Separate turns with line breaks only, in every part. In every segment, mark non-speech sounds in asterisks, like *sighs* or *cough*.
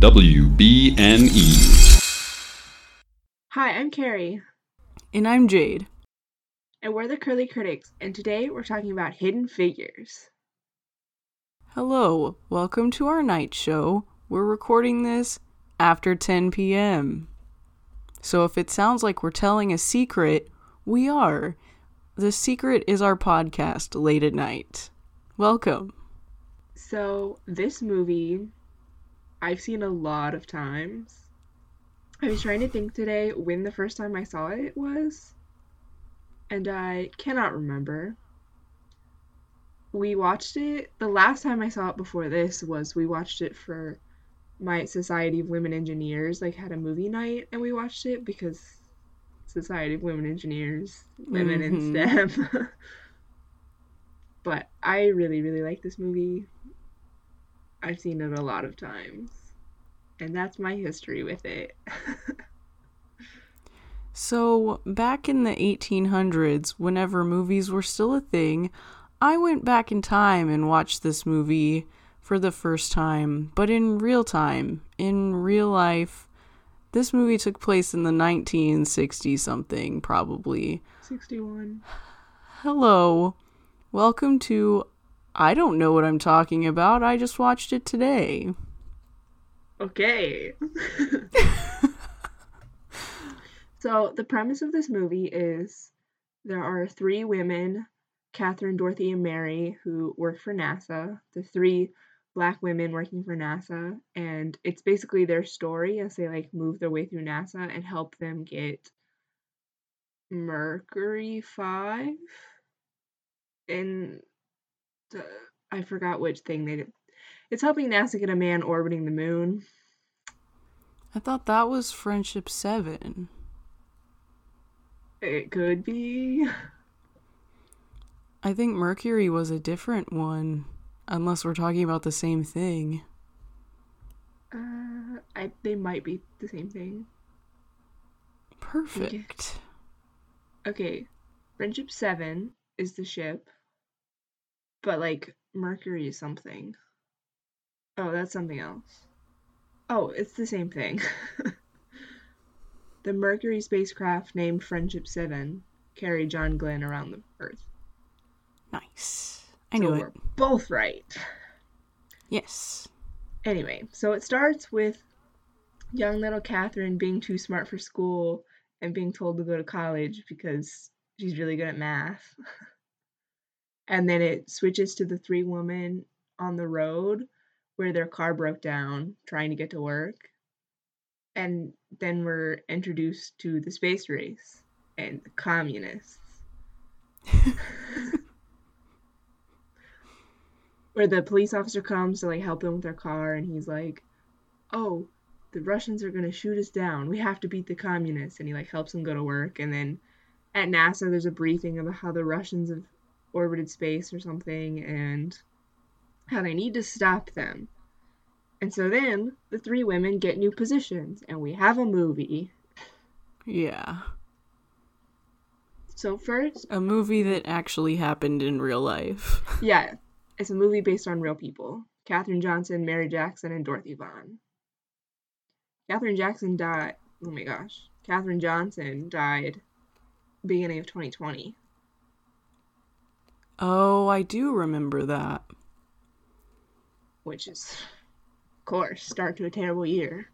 WBNE.
Hi, I'm Carrie,
And I'm Jade.
and we're the Curly Critics, and today we're talking about Hidden Figures.
Hello, welcome to our night show. We're recording this after 10 p.m. So if it sounds like we're telling a secret, we are. The secret is our podcast late at night. Welcome.
So, this movie I've seen a lot of times. I was trying to think today when the first time I saw it was, and I cannot remember. We watched it, the last time I saw it before this was we watched it for my Society of Women Engineers, like had a movie night, and we watched it because Society of Women Engineers, women in
Mhm.
STEM. *laughs* but I really, really like this movie. I've seen it a lot of times. And that's my history with it. *laughs*
So, back in the 1800s, whenever movies were still a thing, I went back in time and watched this movie for the first time, but in real time, in real life. This movie took place in the 1960 something, probably.
61.
Hello. Welcome to I don't know what I'm talking about. I just watched it today.
Okay. *laughs* so, the premise of this movie is there are three women, Katherine, Dorothy, and Mary, who work for NASA. The three black women working for NASA. And it's basically their story as they like move their way through NASA and help them get Mercury 5. And I forgot which thing they did. It's helping NASA get a man orbiting the moon.
I thought that was Friendship 7.
It could be. *laughs*
I think Mercury was a different one, unless we're talking about the same thing.
Uh, I they might be the same thing.
Perfect.
Okay, Friendship Seven is the ship, but like Mercury something. Oh, that's something else. Oh, it's the same thing. *laughs* the Mercury spacecraft named Friendship Seven carried John Glenn around the Earth.
Nice. I
So
knew
we're
it.
both right.
Yes.
Anyway, so it starts with young little Katherine being too smart for school and being told to go to college because she's really good at math. *laughs* and then it switches to the three women on the road where their car broke down trying to get to work. And then we're introduced to the space race and the communists. *laughs* where the police officer comes to like help them with their car and he's like oh the russians are going to shoot us down we have to beat the communists and he like helps them go to work and then at nasa there's a briefing about how the russians have orbited space or something and how they need to stop them and so then the three women get new positions and we have a movie
Yeah.
so first
A movie that actually happened in real life. *laughs*
yeah it's a movie based on real people katherine johnson mary jackson and dorothy vaughan Katherine Jackson died. Oh my gosh. Katherine Johnson died beginning of 2020.
Oh, I do remember that.
which is, of course, start to a terrible year.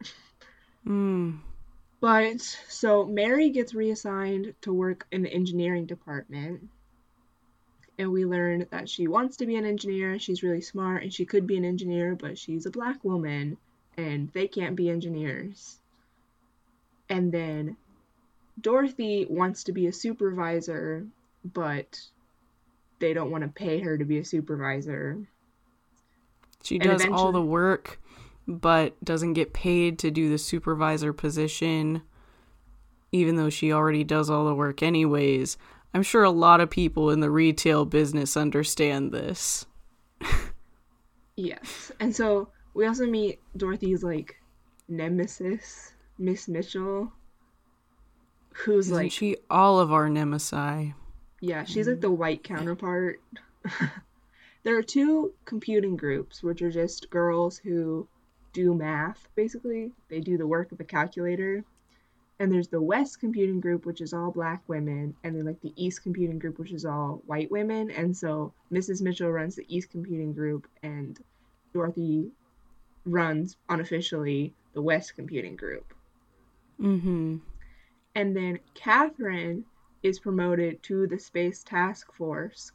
Hmm.
But so Mary gets reassigned to work in the engineering department. And we learn that she wants to be an engineer. She's really smart and she could be an engineer, but she's a black woman and they can't be engineers. And then Dorothy wants to be a supervisor, but they don't want to pay her to be a supervisor.
She does all the work, but doesn't get paid to do the supervisor position, even though she already does all the work anyways. I'm sure a lot of people in the retail business understand this.
Yes. And so we also meet Dorothy's like nemesis, Miss Mitchell, who's
Isn't
like
she all of our nemesis?
Yeah, she's like the white counterpart. *laughs* there are two computing groups which are just girls who do math, basically. They do the work of a calculator. And there's the West Computing Group, which is all black women, and then like the East Computing Group, which is all white women. And so Mrs. Mitchell runs the East Computing Group, and Dorothy runs unofficially the West Computing Group.
Mm-hmm.
And then Katherine is promoted to the Space Task Force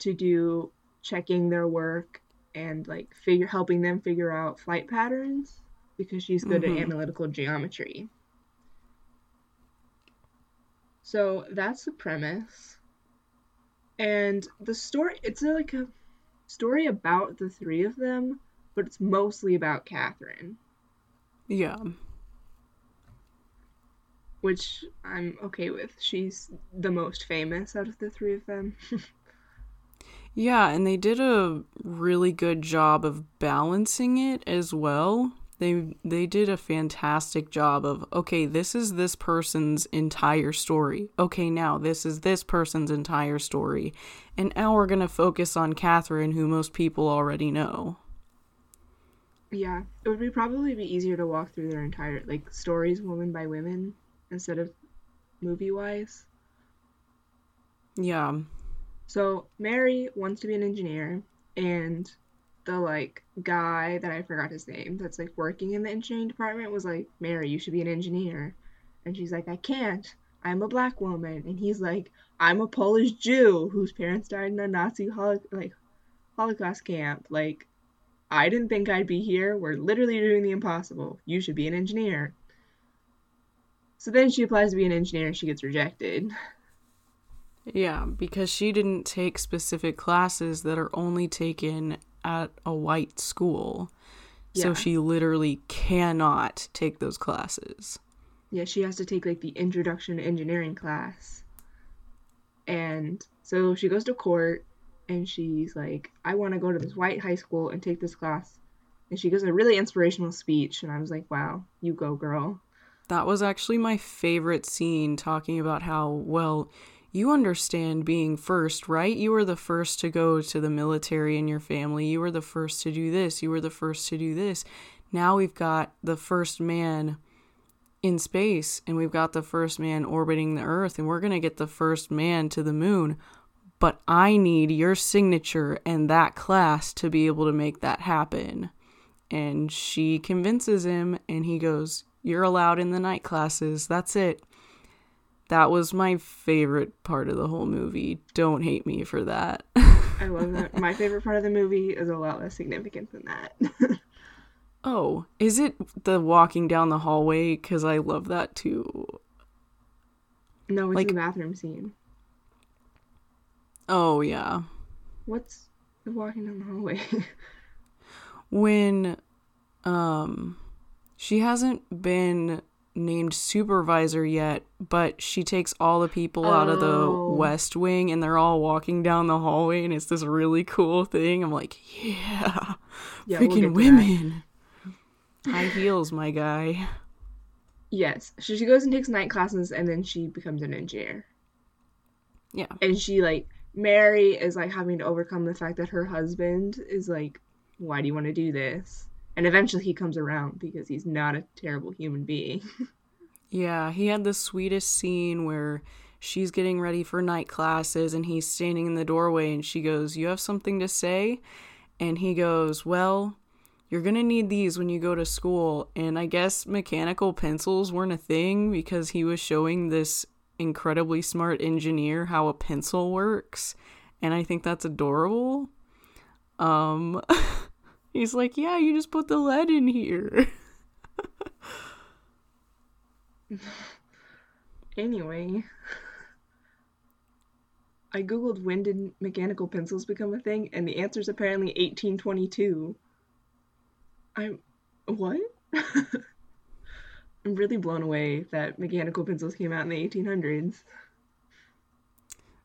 to do checking their work and like figure helping them figure out flight patterns because she's good
Mhm.
at analytical geometry. So that's the premise. And the story it's like a story about the three of them, but it's mostly about Katherine,
Yeah.
Which I'm okay with. She's the most famous out of the three of them. *laughs*
Yeah, and they did a really good job of balancing it as well. They they did a fantastic job of okay, this is this person's entire story. Okay, now this is this person's entire story. And now we're going to focus on Katherine who most people already know.
Yeah, it would be probably be easier to walk through their entire like stories woman by women instead of movie wise.
Yeah.
So Mary wants to be an engineer, and the like guy that I forgot his name that's like working in the engineering department was like, Mary, you should be an engineer, and she's like, I can't. I'm a black woman, and he's like, I'm a Polish Jew whose parents died in a Nazi holo- like Holocaust camp. Like, I didn't think I'd be here. We're literally doing the impossible. You should be an engineer. So then she applies to be an engineer and she gets rejected.
Yeah, because she didn't take specific classes that are only taken at a white school.
Yeah.
So she literally cannot take those classes.
Yeah, she has to take like the introduction to engineering class. And so she goes to court and she's like, I want to go to this white high school and take this class. And she gives a really inspirational speech. And I was like, wow, you go, girl.
That was actually my favorite scene talking about how, well, you understand being first, right? You were the first to go to the military in your family. You were the first to do this. You were the first to do this. Now we've got the first man in space and we've got the first man orbiting the earth and we're going to get the first man to the moon. But I need your signature and that class to be able to make that happen. And she convinces him and he goes, You're allowed in the night classes. That's it. That was my favorite part of the whole movie. Don't hate me for that.
I love that. *laughs* My favorite part of the movie is a lot less significant than that. *laughs*
oh, is it the walking down the hallway? Because I love that too.
no, it's
Like-
the bathroom scene.
Oh, yeah.
What's the walking down the hallway? *laughs*
When um she hasn't been named supervisor yet, but she takes all the people out of the
Oh.
West Wing and they're all walking down the hallway and it's this really cool thing. I'm like, yeah.
Yeah, we'll
freaking women. High heels, my guy.
yes. So she goes and takes night classes and then she becomes an engineer.
Yeah.
and she like Mary is like having to overcome the fact that her husband is like, why do you want to do this? And eventually he comes around because he's not a terrible human being. *laughs*
Yeah, he had the sweetest scene where she's getting ready for night classes and he's standing in the doorway and she goes, You have something to say? And he goes, Well, you're going to need these when you go to school. And I guess mechanical pencils weren't a thing because he was showing this incredibly smart engineer how a pencil works. And I think that's adorable. Um, *laughs* he's like, Yeah, you just put the lead in here. *laughs*
anyway, I googled when did mechanical pencils become a thing, and the answer is apparently 1822. I'm what? *laughs* I'm really blown away that mechanical pencils came out in the 1800s.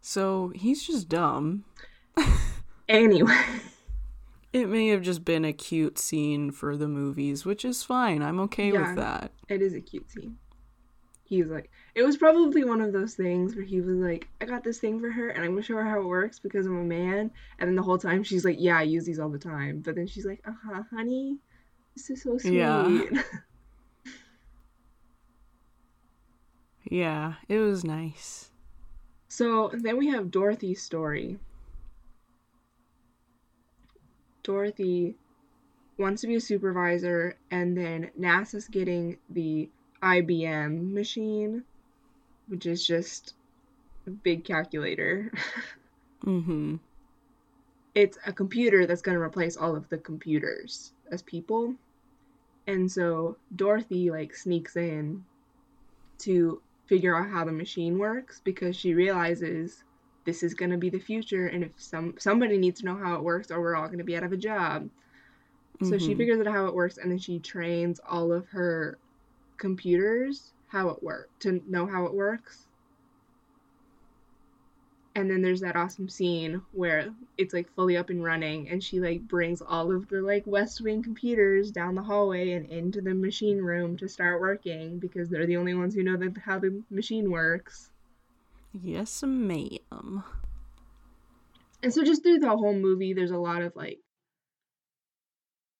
So he's just dumb. *laughs*
Anyway.
It may have just been a cute scene for the movies, which is fine. I'm okay
Yeah.
with that.
It is a cute scene. He's like, it was probably one of those things where he was like, I got this thing for her and I'm gonna show her how it works because I'm a man. And then the whole time she's like, Yeah, I use these all the time. But then she's like, Uh huh, honey. This is so sweet.
Yeah. *laughs* Yeah, it was nice.
So then we have Dorothy's story. Dorothy wants to be a supervisor, and then NASA's getting the IBM machine, which is just a big calculator. *laughs*
Mm-hmm.
it's a computer that's going to replace all of the computers as people. And so Dorothy like sneaks in to figure out how the machine works because she realizes this is going to be the future and if some somebody needs to know how it works or we're all going to be out of a job. So she
Mhm.
figures out how it works and then she trains all of her computers how it works to know how it works. And then there's that awesome scene where it's like fully up and running and she like brings all of the like West Wing computers down the hallway and into the machine room to start working because they're the only ones who know that how the machine works.
Yes, ma'am.
And so just through the whole movie, there's a lot of like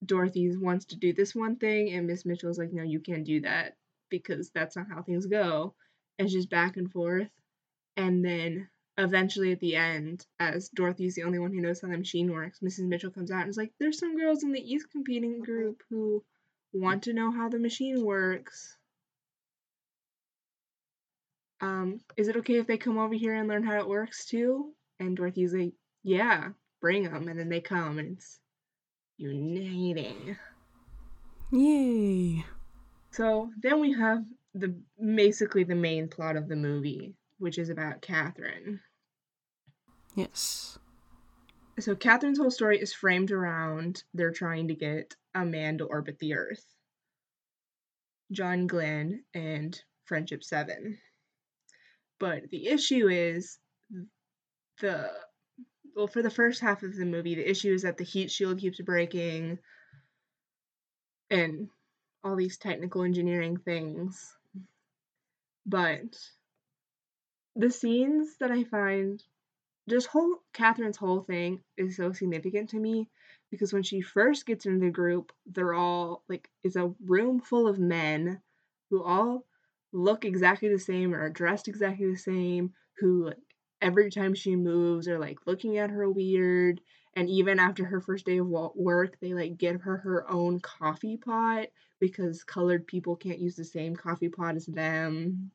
Dorothy wants to do this one thing, and Miss Mitchell's like, no, you can't do that because that's not how things go. And it's just back and forth. And then eventually at the end, as Dorothy's the only one who knows how the machine works, Mrs. Mitchell comes out and is like, there's some girls in the East computing group who want to know how the machine works. Um, is it okay if they come over here and learn how it works too? And Dorothy's like, yeah, bring them. And then they come and it's uniting.
Yay.
So then we have the basically the main plot of the movie, which is about Katherine.
Yes.
So Katherine's whole story is framed around they're trying to get a man to orbit the Earth. John Glenn and Friendship Seven. But the issue is the well for the first half of the movie, the issue is that the heat shield keeps breaking and all these technical engineering things. But the scenes that I find just whole Katherine's whole thing is so significant to me because when she first gets into the group, they're all like it's a room full of men who all look exactly the same or are dressed exactly the same, who like every time she moves are like looking at her weird and even after her first day of work they like give her her own coffee pot because colored people can't use the same coffee pot as them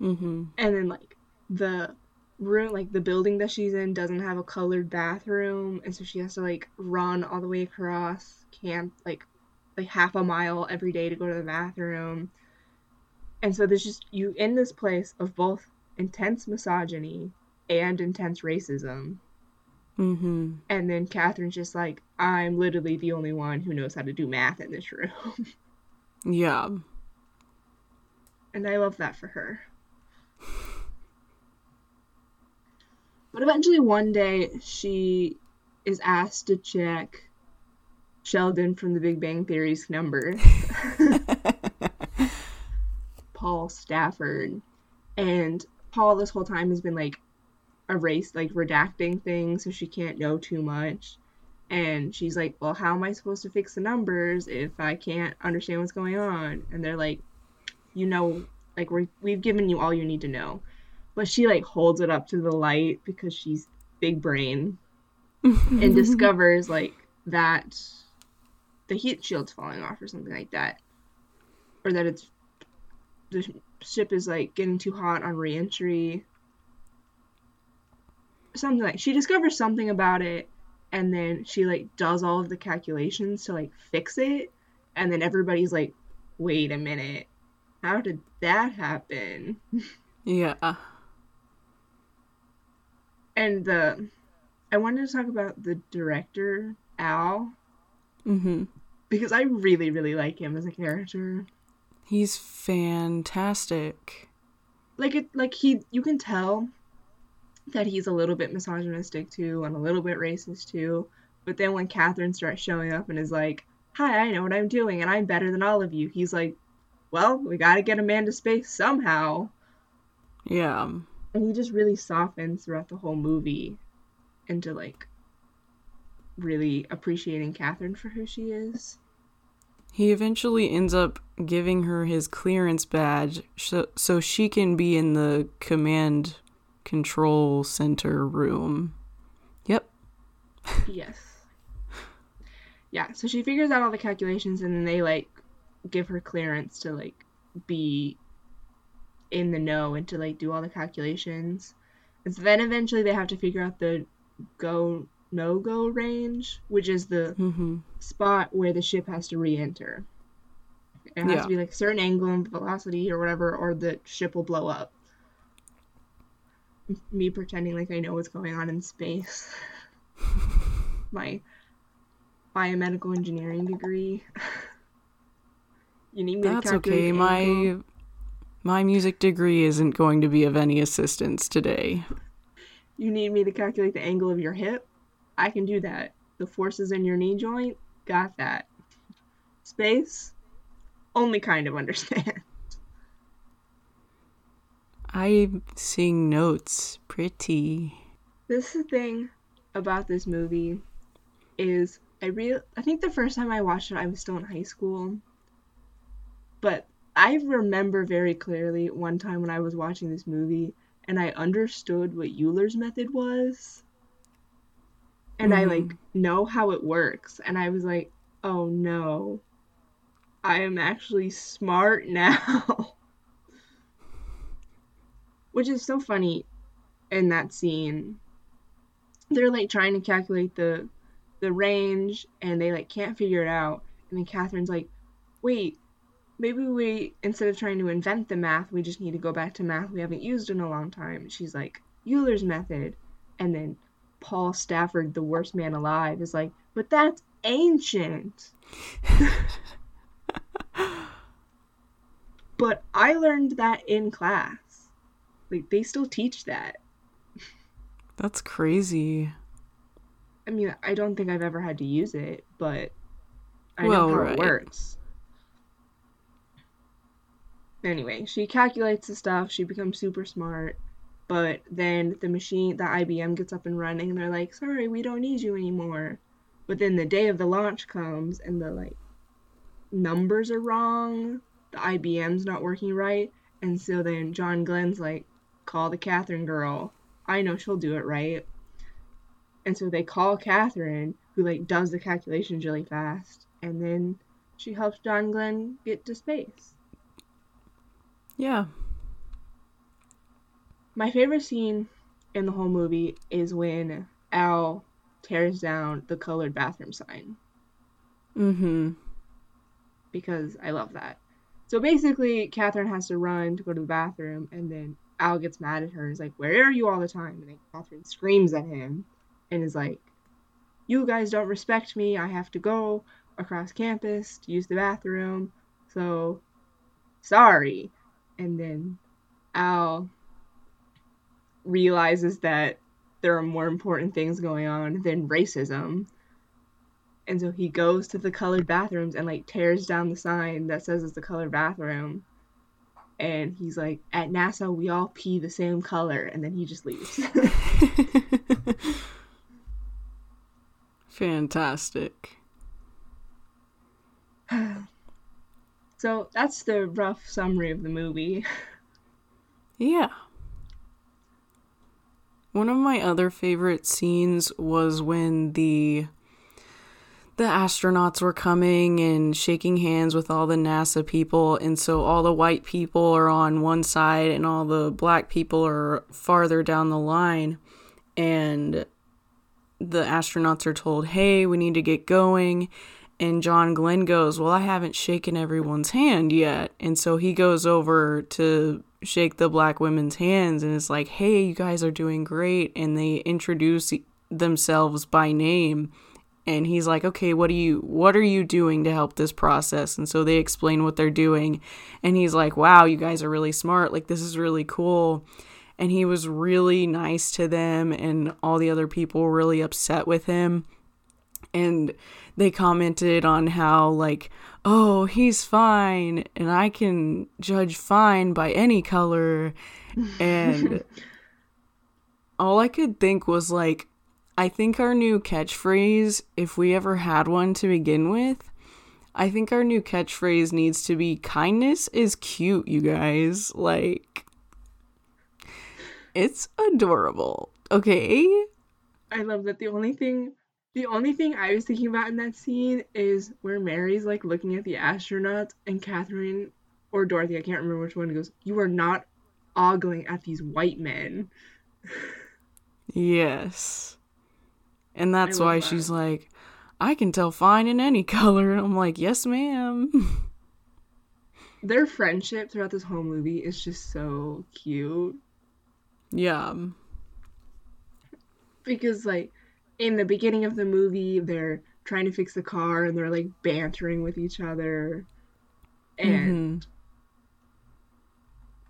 Mm-hmm.
and then like the room like the building that she's in doesn't have a colored bathroom and so she has to like run all the way across camp like like half a mile every day to go to the bathroom and so there's just you in this place of both intense misogyny and intense racism
Mm-hmm.
and then katherine's just like i'm literally the only one who knows how to do math in this room
Yeah.
and i love that for her *sighs* But eventually, one day, she is asked to check Sheldon from The Big Bang Theory's number, *laughs* Paul Stafford. And Paul, this whole time, has been like erased, like redacting things so she can't know too much. And she's like, Well, how am I supposed to fix the numbers if I can't understand what's going on? And they're like, You know, like, we're, we've given you all you need to know but she like holds it up to the light because she's big brain *laughs* and discovers like that the heat shield's falling off or something like that or that it's the ship is like getting too hot on reentry something like she discovers something about it and then she like does all of the calculations to like fix it and then everybody's like wait a minute how did that happen
yeah.
and the I wanted to talk about the director Al
Mm-hmm.
because I really really like him as a character.
He's fantastic.
Like it like he you can tell that he's a little bit misogynistic too and a little bit racist too. But then when Katherine starts showing up and is like, "Hi, I know what I'm doing and I'm better than all of you." He's like, "Well, we got to get a man to space somehow."
Yeah.
and he just really softens throughout the whole movie into like really appreciating Katherine for who she is.
He eventually ends up giving her his clearance badge so, so she can be in the command control center room. Yep. *laughs*
yes. Yeah, so she figures out all the calculations and then they like give her clearance to like be in the know and to like do all the calculations. And so then eventually they have to figure out the go no go range, which is the
Mm-hmm.
spot where the ship has to re-enter. It has
Yeah.
to be like a certain angle and velocity or whatever, or the ship will blow up. Me pretending like I know what's going on in space. *laughs* My biomedical engineering degree. *laughs* you need me to calculate
That's
okay.
My
angle?
my music degree isn't going to be of any assistance today.
You need me to calculate the angle of your hip? I can do that. The forces in your knee joint? Got that. Space? Only kind of understand.
I'm seeing notes. Pretty.
This is the thing about this movie is I real I think the first time I watched it I was still in high school. But I remember very clearly one time when I was watching this movie and I understood what Euler's method was. And I
Mhm.
like know how it works and I was like, "Oh no. I am actually smart *laughs* now." Which is so funny in that scene they're like trying to calculate the the range and they like can't figure it out and then katherine's like wait maybe we instead of trying to invent the math we just need to go back to math we haven't used in a long time she's like euler's method and then paul stafford the worst man alive is like but that's ancient *laughs* but i learned that in class like they still teach that
That's crazy.
I mean, I don't think I've ever had to use it, but I
Well,
know how
right.
it works. Anyway, she calculates the stuff, she becomes super smart, but then the machine, the IBM gets up and running, and they're like, sorry, we don't need you anymore. But then the day of the launch comes, and the, like, numbers are wrong, the IBM's not working right, and so then John Glenn's like, call the Katherine girl. I know she'll do it right. And so they call Katherine, who like does the calculations really fast, and then she helps John Glenn get to space.
Yeah.
My favorite scene in the whole movie is when Al tears down the colored bathroom sign
Mm-hmm.
because I love that. So basically, Katherine has to run to go to the bathroom, and then Al gets mad at her and is like, Where are you all the time? And then Katherine screams at him and is like, You guys don't respect me. I have to go across campus to use the bathroom. So, sorry. And then Al realizes that there are more important things going on than racism. And so he goes to the colored bathrooms and like tears down the sign that says it's the colored bathroom. And he's like, at NASA, we all pee the same color. And then he just leaves. *laughs*
Fantastic. *sighs*
so that's the rough summary of the movie.
Yeah. One of my other favorite scenes was when the the astronauts were coming and shaking hands with all the NASA people and so all the white people are on one side and all the black people are farther down the line and the astronauts are told, "Hey, we need to get going." And John Glenn goes, Well, I haven't shaken everyone's hand yet. And so he goes over to shake the black women's hands and it's like, Hey, you guys are doing great. And they introduce themselves by name. And he's like, Okay, what are you what are you doing to help this process? And so they explain what they're doing. And he's like, Wow, you guys are really smart. Like this is really cool. And he was really nice to them and all the other people were really upset with him and they commented on how like oh he's fine and i can judge fine by any color and *laughs* all i could think was like i think our new catchphrase if we ever had one to begin with I think our new catchphrase needs to be kindness is cute, you guys. Like it's adorable. Okay?
I love that the only thing the only thing I was thinking about in that scene is where Mary's like looking at the astronauts and Katherine or Dorothy, I can't remember which one goes, You are not ogling at these white men.
Yes. And that's why that. she's like, I can tell fine in any *laughs* color. And I'm like, Yes, ma'am.
Their friendship throughout this whole movie is just so cute.
Yeah.
Because, like, in the beginning of the movie, they're trying to fix the car and they're, like, bantering with each other. And.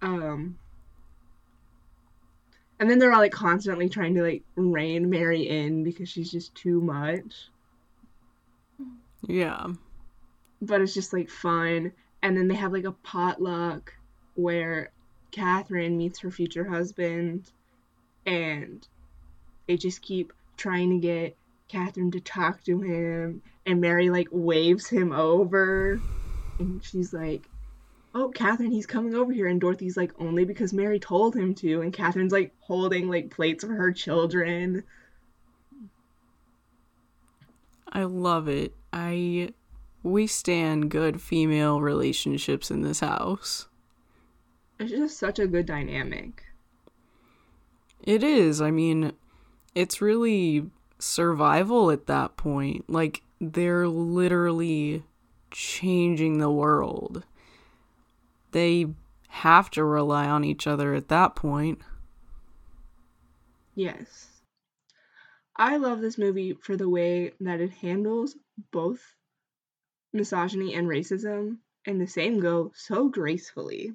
Mm-hmm. Um. And then they're all like constantly trying to like rein Mary in because she's just too much.
Yeah.
But it's just like fun. And then they have like a potluck where Katherine meets her future husband and they just keep trying to get Katherine to talk to him and Mary like waves him over and she's like oh, Katherine, he's coming over here. And Dorothy's like, only because Mary told him to. And Katherine's like holding like plates for her children.
I love it. I we stand good female relationships in this house.
It's just such a good dynamic.
It is. I mean, it's really survival at that point. Like they're literally changing the world they have to rely on each other at that point.
Yes. I love this movie for the way that it handles both misogyny and racism and the same go so gracefully.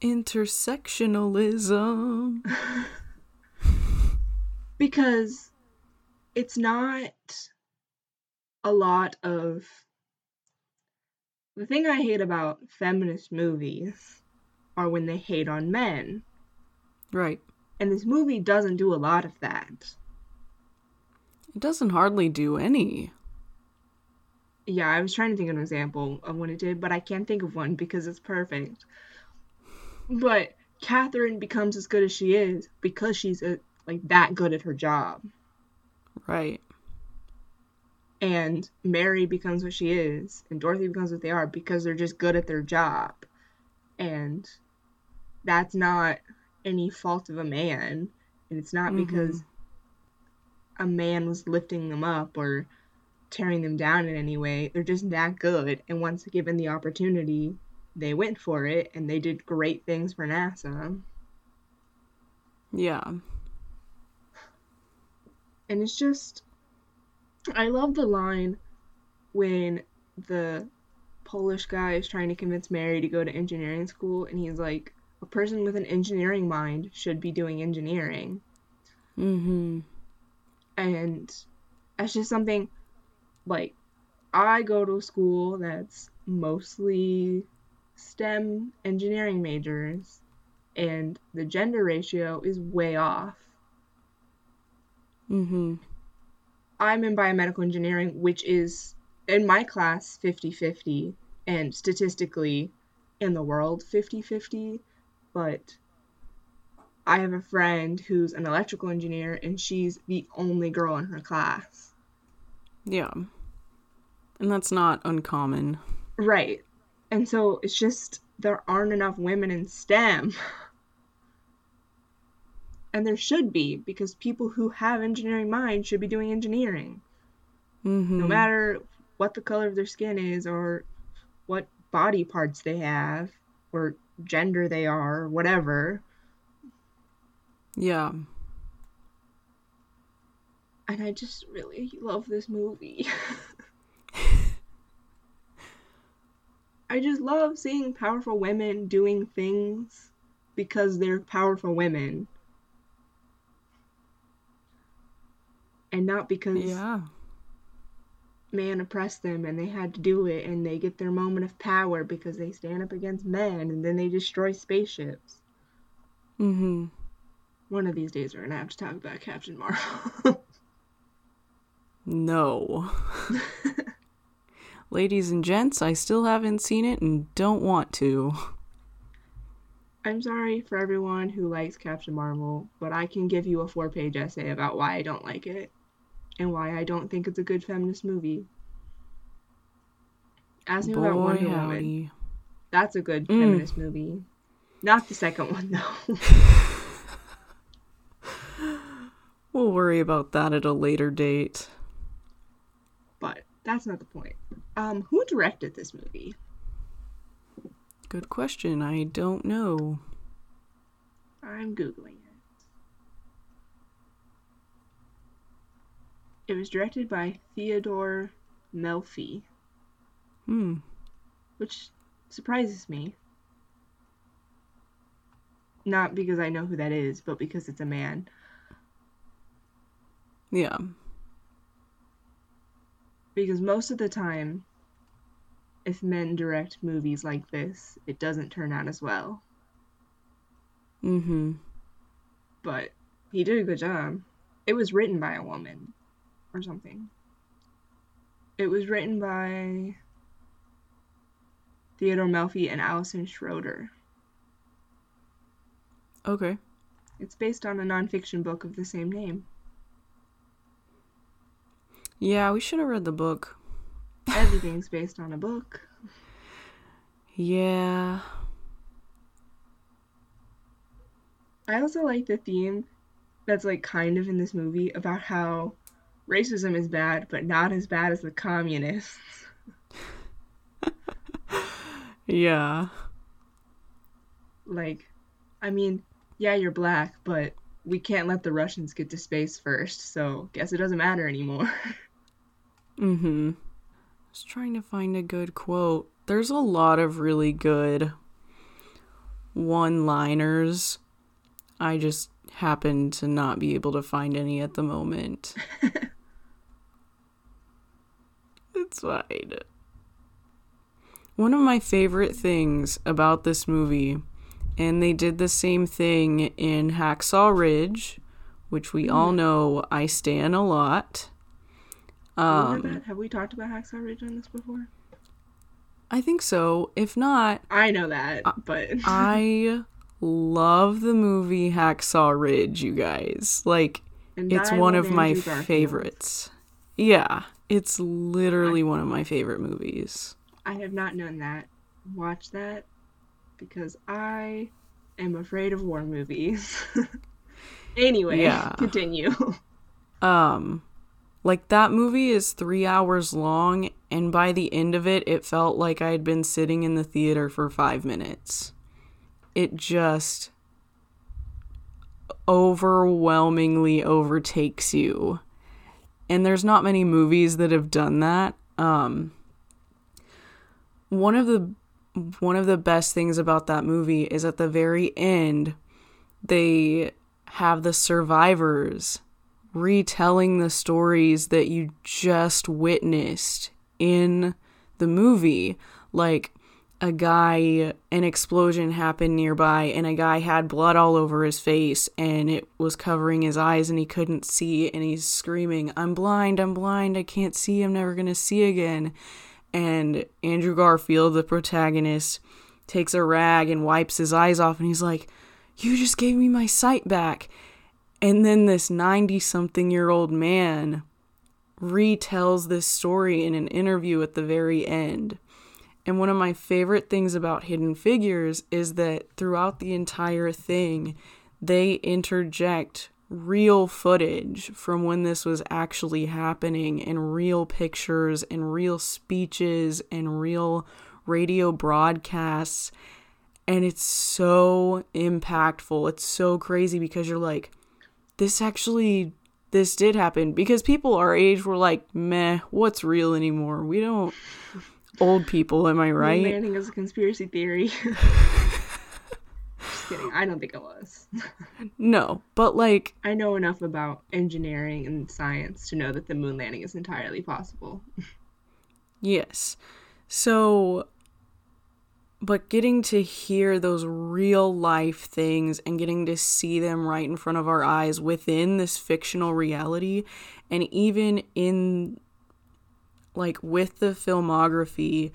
Intersectionalism. *laughs*
because it's not a lot of the thing I hate about feminist movies are when they hate on men.
Right.
And this movie doesn't do a lot of that.
It doesn't hardly do any.
Yeah, I was trying to think of an example of when it did, but I can't think of one because it's perfect. But Katherine becomes as good as she is because she's a, like that good at her job.
Right
and Mary becomes what she is and Dorothy becomes what they are because they're just good at their job. And that's not any fault of a man. And it's not mm-hmm. because a man was lifting them up or tearing them down in any way. They're just that good. And once given the opportunity, they went for it and they did great things for NASA.
Yeah.
And it's just I love the line when the Polish guy is trying to convince Mary to go to engineering school, and he's like, a person with an engineering mind should be doing engineering.
Mm-hmm.
And that's just something like I go to a school that's mostly STEM engineering majors, and the gender ratio is way off.
Mm-hmm.
I'm in biomedical engineering, which is in my class 50 50, and statistically in the world 50 50. But I have a friend who's an electrical engineer, and she's the only girl in her class.
Yeah. And that's not uncommon.
Right. And so it's just there aren't enough women in STEM. *laughs* and there should be because people who have engineering minds should be doing engineering.
Mm-hmm.
no matter what the color of their skin is or what body parts they have or gender they are or whatever.
Yeah.
And i just really love this movie. *laughs* I just love seeing powerful women doing things because they're powerful women and not because
yeah
man oppressed them and they had to do it and they get their moment of power because they stand up against men and then they destroy spaceships.
Mm-hmm.
One of these days we're gonna have to talk about Captain Marvel. *laughs*
no. Ladies and gents, I still haven't seen it and don't want to.
I'm sorry for everyone who likes Captain Marvel, but I can give you a four page essay about why I don't like it and why I don't think it's a good feminist movie. Ask me about Wonder Woman. That's a good
Mm.
feminist movie. Not the second one, though. *laughs*
We'll worry about that at a later date.
but that's not the point. Um, who directed this movie?
Good question. I don't know.
I'm Googling it. Was directed by Theodore Melfi,
Hmm.
which surprises me. Not because I know who that is, but because it's a man.
Yeah.
Because most of the time, if men direct movies like this, it doesn't turn out as well.
Mm-hmm.
But he did a good job. It was written by a woman or something. It was written by Theodore Melfi and Allison Schroeder.
Okay.
It's based on a nonfiction book of the same name.
Yeah, we should have read the book.
Everything's based on a book.
Yeah.
I also like the theme that's like kind of in this movie about how racism is bad, but not as bad as the communists. *laughs*
Yeah.
Like, I mean, yeah, you're black, but we can't let the Russians get to space first, so guess it doesn't matter anymore. *laughs*
Mm-hmm. I was trying to find a good quote. There's a lot of really good one-liners. I just happen to not be able to find any at the moment. *laughs* it's fine. One of my favorite things about this movie, and they did the same thing in Hacksaw Ridge, which we all know I stan a lot.
Have
Um.
Have we talked about Hacksaw Ridge on this before?
I think so. If not,
I know that, but *laughs*
I love the movie Hacksaw Ridge, you guys. Like,
And
it's one of my
Garfield.
favorites. Yeah, it's literally one of my favorite movies.
I have not known that. Watch that because I am afraid of war movies. *laughs* anyway,
Yeah.
continue.
Um, like that movie is three hours long, and by the end of it, it felt like I had been sitting in the theater for five minutes. It just overwhelmingly overtakes you. And there's not many movies that have done that. Um, one of the one of the best things about that movie is at the very end they have the survivors retelling the stories that you just witnessed in the movie. Like a guy, an explosion happened nearby, and a guy had blood all over his face, and it was covering his eyes, and he couldn't see, and he's screaming, I'm blind, I'm blind, I can't see, I'm never gonna see again. And Andrew Garfield, the protagonist, takes a rag and wipes his eyes off, and he's like, You just gave me my sight back. And then this 90 something year old man retells this story in an interview at the very end. And one of my favorite things about Hidden Figures is that throughout the entire thing, they interject real footage from when this was actually happening and real pictures and real speeches and real radio broadcasts. And it's so impactful. It's so crazy because you're like, this actually this did happen because people our age were like meh what's real anymore we don't old people am i right?
Moon
right
landing is a conspiracy theory. *laughs* Just kidding. I don't think it was. *laughs*
no but like
I know enough about engineering and science to know that the moon landing is entirely possible.
yes so but getting to hear those real life things and getting to see them right in front of our eyes within this fictional reality and even in like with the filmography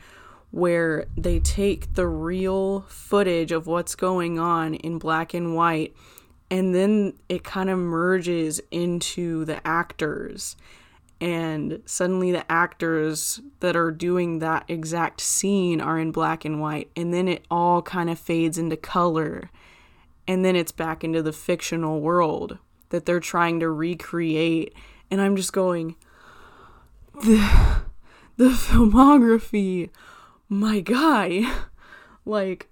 where they take the real footage of what's going on in black and white and then it kind of merges into the actors. And suddenly the actors that are doing that exact scene are in black and white and then it all kind of fades into color. And then it's back into the fictional world that they're trying to recreate. And i'm just going *sighs* the *laughs* filmography. My guy. *laughs* Like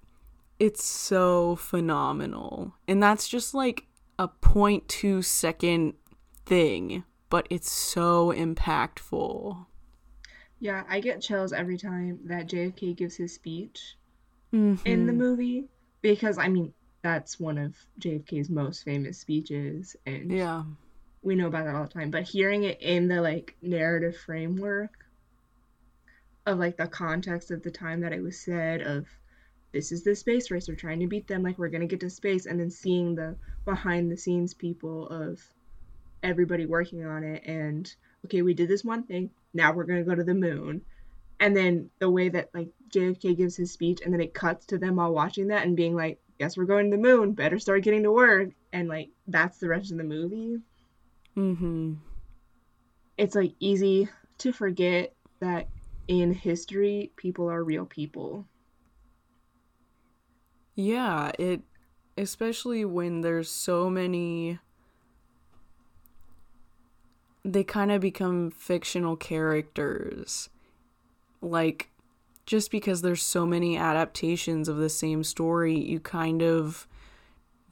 it's so phenomenal. And that's just like a 0.2 second thing but it's so impactful.
Yeah, I get chills every time that JFK gives his speech
Mhm.
in the movie because I mean that's one of JFK's most famous speeches and
yeah.
we know about that all the time. But hearing it in the like narrative framework of like the context of the time that it was said of this is the space race. We're trying to beat them. Like we're going to get to space. And then seeing the behind the scenes people of everybody working on it and okay we did this one thing. Now we're going to go to the moon. And then the way that like JFK gives his speech and then it cuts to them all watching that and being like guess we're going to the moon. Better start getting to work. And like that's the rest of the movie.
Mhm
it's like easy to forget that in history people are real people
Yeah, it especially when there's so many they kind of become fictional characters. Like just because there's so many adaptations of the same story, you kind of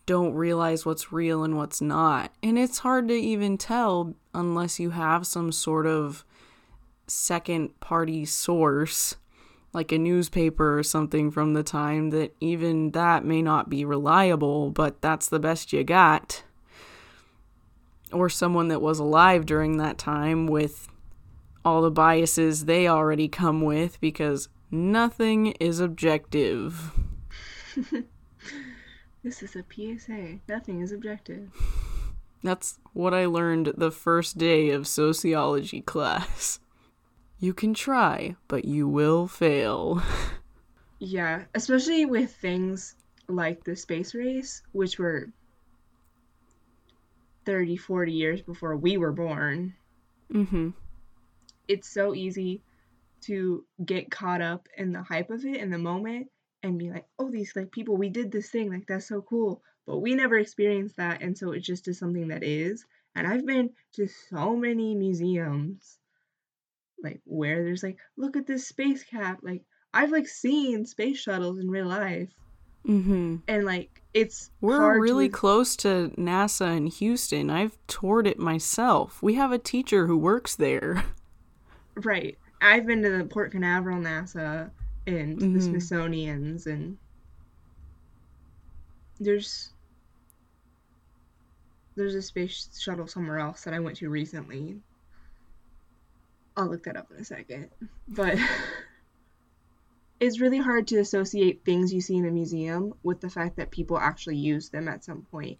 don't realize what's real and what's not. And it's hard to even tell unless you have some sort of second party source like a newspaper or something from the time that even that may not be reliable, but that's the best you got. Or someone that was alive during that time with all the biases they already come with because nothing is objective. *laughs*
this is a PSA nothing is objective
That's what I learned the first day of sociology class. You can try, but you will fail.
yeah especially with things like the space race which were 30 40 years before we were born
Mm-hmm.
it's so easy to get caught up in the hype of it in the moment and be like, oh, these like people, we did this thing, like that's so cool. But we never experienced that, and so it just is something that is. And I've been to so many museums, like where there's like, look at this space cap. Like I've like seen space shuttles in real life,
Mhm.
and like it's
We're really
to,
close to NASA in Houston. I've toured it myself. We have a teacher who works there. *laughs*
right. I've been to the Port Canaveral NASA and the
Mhm.
Smithsonian's and there's there's a space shuttle somewhere else that I went to recently. I'll look that up in a second. But *laughs* it's really hard to associate things you see in a museum with the fact that people actually use them at some point.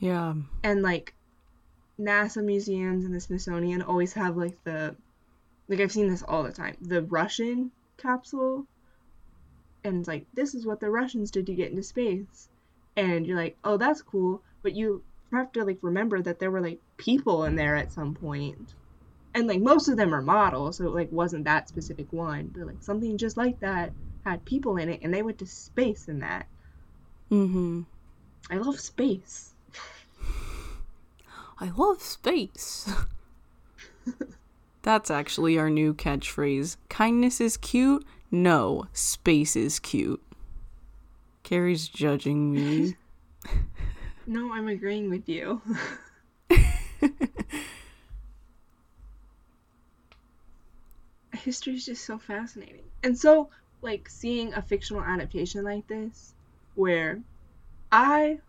Yeah.
And like NASA museums and the Smithsonian always have like the like I've seen this all the time. The Russian capsule and it's like this is what the Russians did to get into space. And you're like, "Oh, that's cool." But you have to like remember that there were like people in there at some point. And like most of them are models, so it like wasn't that specific one, but like something just like that had people in it and they went to space in that.
Mm-hmm.
I love space.
I love space. *laughs* That's actually our new catchphrase. Kindness is cute. No, space is cute. Carrie's judging me. *laughs*
No, I'm agreeing with you. *laughs* History is just so fascinating. And so, like, seeing a fictional adaptation like this, where I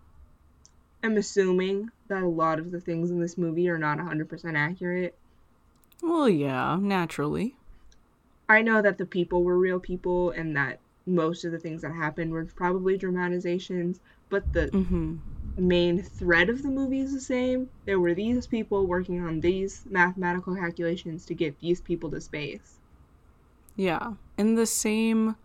am assuming that a lot of the things in this movie are not 100% accurate.
well, yeah, naturally.
I know that the people were real people and that most of the things that happened were probably dramatizations, but the
Mhm.
main thread of the movie is the same. There were these people working on these mathematical calculations to get these people to space.
Yeah. And the same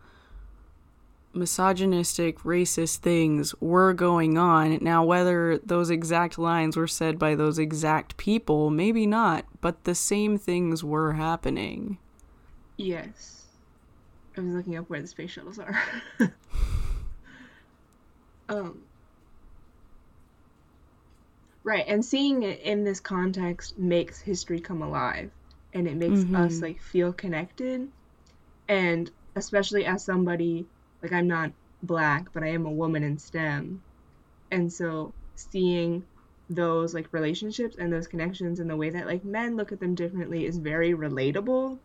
misogynistic, racist things were going on. Now, whether those exact lines were said by those exact people, maybe not, but the same things were happening.
Yes. I was looking up where the space shuttles are. *laughs* um, right, and seeing it in this context makes history come alive, and it makes mm-hmm. us like feel connected, and especially as somebody like I'm not black, but I am a woman in STEM, and so seeing those like relationships and those connections and the way that like men look at them differently is very relatable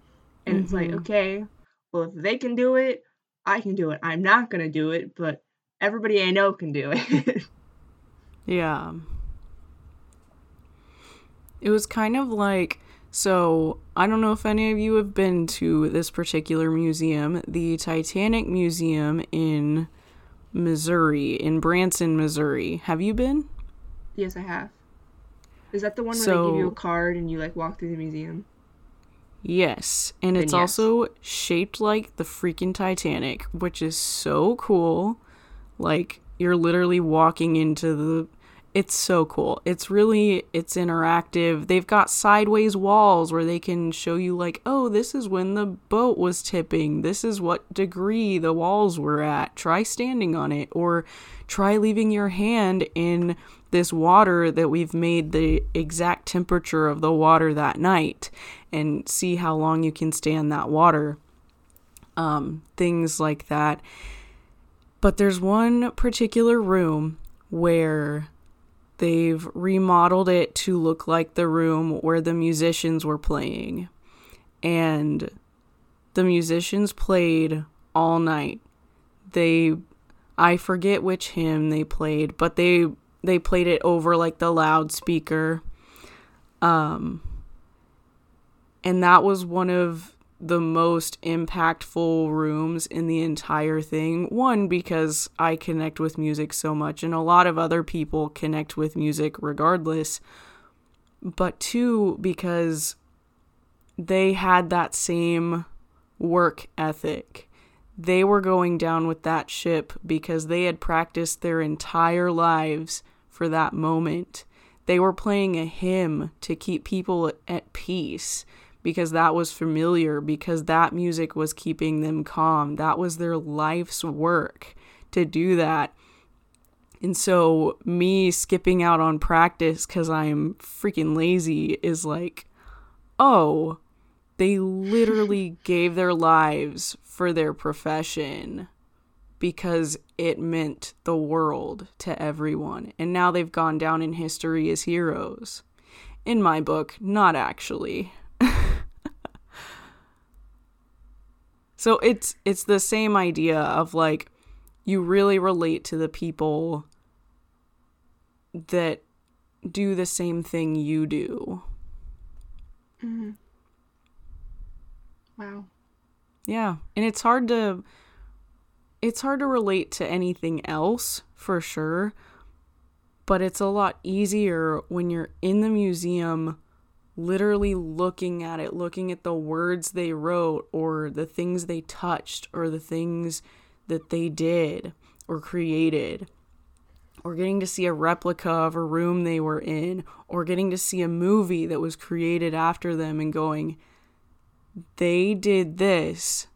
and mm-hmm. it's like mm-hmm. okay well if they can do it i can do it i'm not gonna do it but everybody I know can do it. *laughs*
yeah. It was kind of like so I don't know if any of you have been to this particular museum, the Titanic Museum in Missouri, in Branson, Missouri. Have you been?
Yes, I have. Is that the one where so, they give you a card and you like walk through the museum?
Yes, and it's yes. also shaped like the freaking Titanic, which is so cool. Like you're literally walking into the it's so cool. It's really it's interactive. They've got sideways walls where they can show you like, "Oh, this is when the boat was tipping. This is what degree the walls were at. Try standing on it or try leaving your hand in this water that we've made the exact temperature of the water that night and see how long you can stay in that water." Um, things like that. But there's one particular room where they've remodeled it to look like the room where the musicians were playing. And the musicians played all night. They I forget which hymn they played, but they they played it over like the loudspeaker. Um and that was one of the most impactful rooms in the entire thing. One, because I connect with music so much, and a lot of other people connect with music regardless. But two, because they had that same work ethic. They were going down with that ship because they had practiced their entire lives for that moment. They were playing a hymn to keep people at peace because that was familiar, because that music was keeping them calm. That was their life's work to do that. And so, me skipping out on practice because I'm freaking lazy is like, oh, they literally *laughs* gave their lives for their profession because it meant the world to everyone. And now they've gone down in history as heroes. In my book, not actually. *laughs* So it's it's the same idea of like you really relate to the people that do the same thing you do.
Mm-hmm. Wow.
Yeah, and it's hard to it's hard to relate to anything else for sure, but it's a lot easier when you're in the museum literally looking at it, looking at the words they wrote or the things they touched or the things that they did or created, or getting to see a replica of a room they were in, or getting to see a movie that was created after them and going, they did this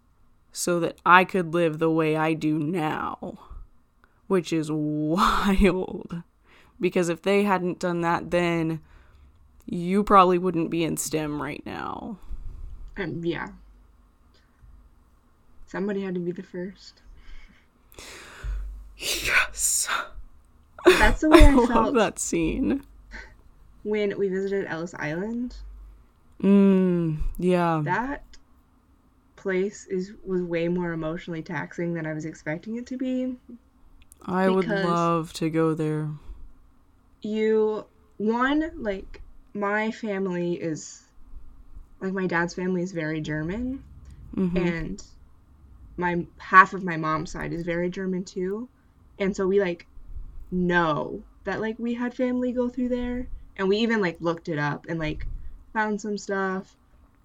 so that I could live the way I do now, which is *laughs* wild. Because if they hadn't done that then, you probably wouldn't be in STEM right now.
Um, yeah. Somebody had to be the first.
Yes.
That's the way I, *laughs* I felt.
that scene.
When we visited Ellis Island.
Mm, yeah.
That place is was way more emotionally taxing than I was expecting it to be.
I would love to go there.
You one like my family is like my dad's family is very German, mm-hmm. and my half of my mom's side is very German too, and so we like know that like we had family go through there, and we even like looked it up and like found some stuff.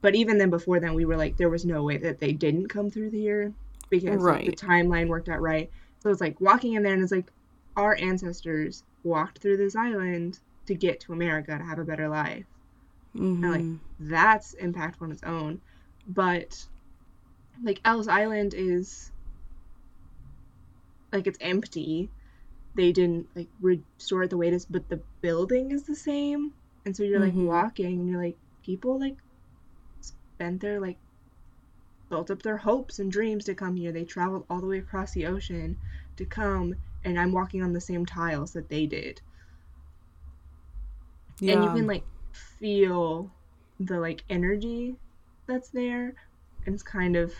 But even then, before then, we were like, there was no way that they didn't come through here because like, the timeline worked out right. So it's like walking in there, and it's like our ancestors walked through this island to get to America to have a better life. And like that's impactful on its own. But like Ellis Island is like it's empty. They didn't like restore it the way it is, but the building is the same. And so you're like
Mhm.
walking and you're like people like spent their like built up their hopes and dreams to come here. They traveled all the way across the ocean to come and I'm walking on the same tiles that they did
yeah.
and you can like feel the like energy that's there and it's kind of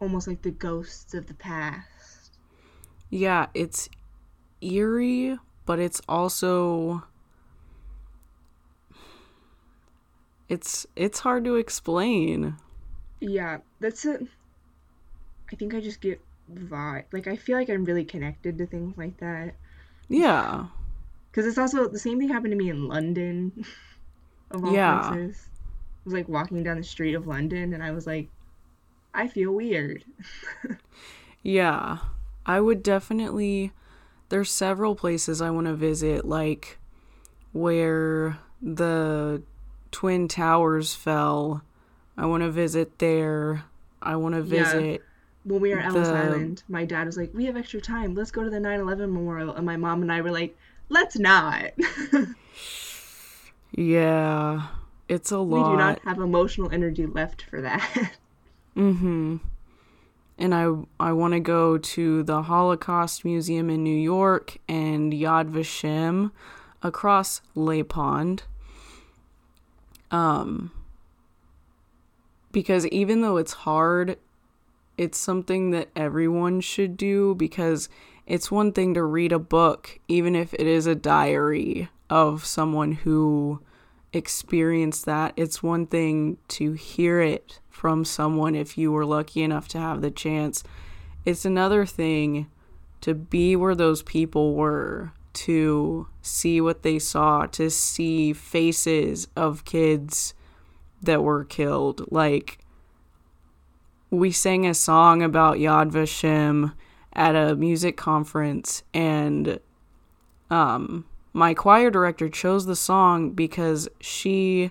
almost like the ghosts of the past
Yeah, it's eerie, but it's also it's it's hard to explain.
yeah that's it i think i just get vibe like i feel like i'm really connected to things like that
Yeah.
Because it's also the same thing happened to me in london *laughs* of all
Yeah.
places i was like walking down the street of london and i was like i feel weird *laughs*
Yeah. I would definitely there's several places I want to visit like where the twin towers fell. I want to visit there. I want to
Yeah.
visit
when we were at Ellis
The-
Island, my dad was like, "We have extra time. Let's go to the 9/11 memorial." And my mom and I were like, "Let's not. *laughs*
Yeah. It's a lot.
we do not have emotional energy left for that." *laughs*
Mm-hmm. And I I want to go to the Holocaust Museum in New York and Yad Vashem across Lay Pond. Um because even though it's hard, it's something that everyone should do because it's one thing to read a book even if it is a diary of someone who experienced that. It's one thing to hear it from someone if you were lucky enough to have the chance. It's another thing to be where those people were, to see what they saw, to see faces of kids that were killed. Like, we sang a song about Yad Vashem at a music conference, and um, my choir director chose the song because she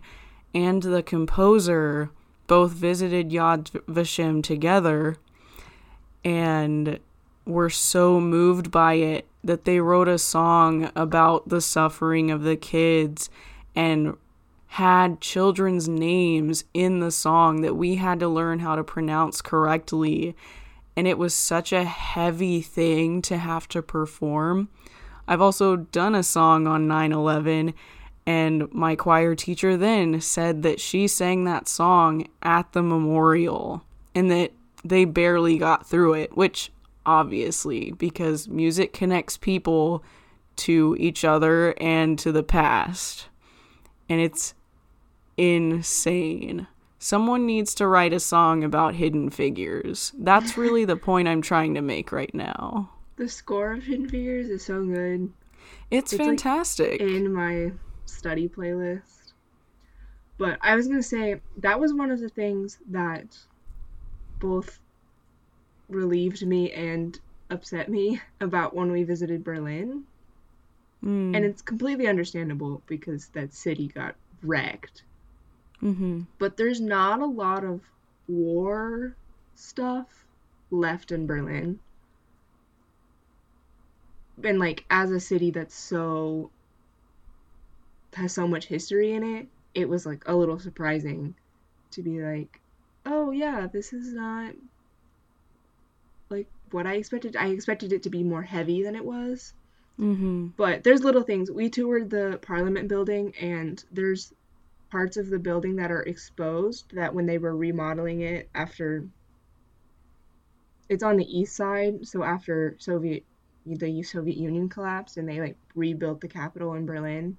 and the composer both visited Yad Vashem together and were so moved by it that they wrote a song about the suffering of the kids and had children's names in the song that we had to learn how to pronounce correctly. And it was such a heavy thing to have to perform. I've also done a song on 9 11, and my choir teacher then said that she sang that song at the memorial and that they barely got through it, which obviously, because music connects people to each other and to the past. And it's insane. Someone needs to write a song about hidden figures. That's *laughs* really the point I'm trying to make right now.
the score of Hidden Figures is so good
It's,
It's like
fantastic.
in my study playlist. But I was gonna say that was one of the things that both relieved me and upset me *laughs* about when we visited Berlin.
Mm.
And it's completely understandable because that city got wrecked.
Hmm
But there's not a lot of war stuff left in Berlin. And like as a city that's so has so much history in it, it was like a little surprising to be like, "Oh yeah, this is not like what I expected. I expected it to be more heavy than it was."
hmm
But there's little things. We toured the Parliament building, and there's parts of the building that are exposed that when they were remodeling it after it's on the east side, so after Soviet the Soviet Union collapsed and they like rebuilt the capital in Berlin,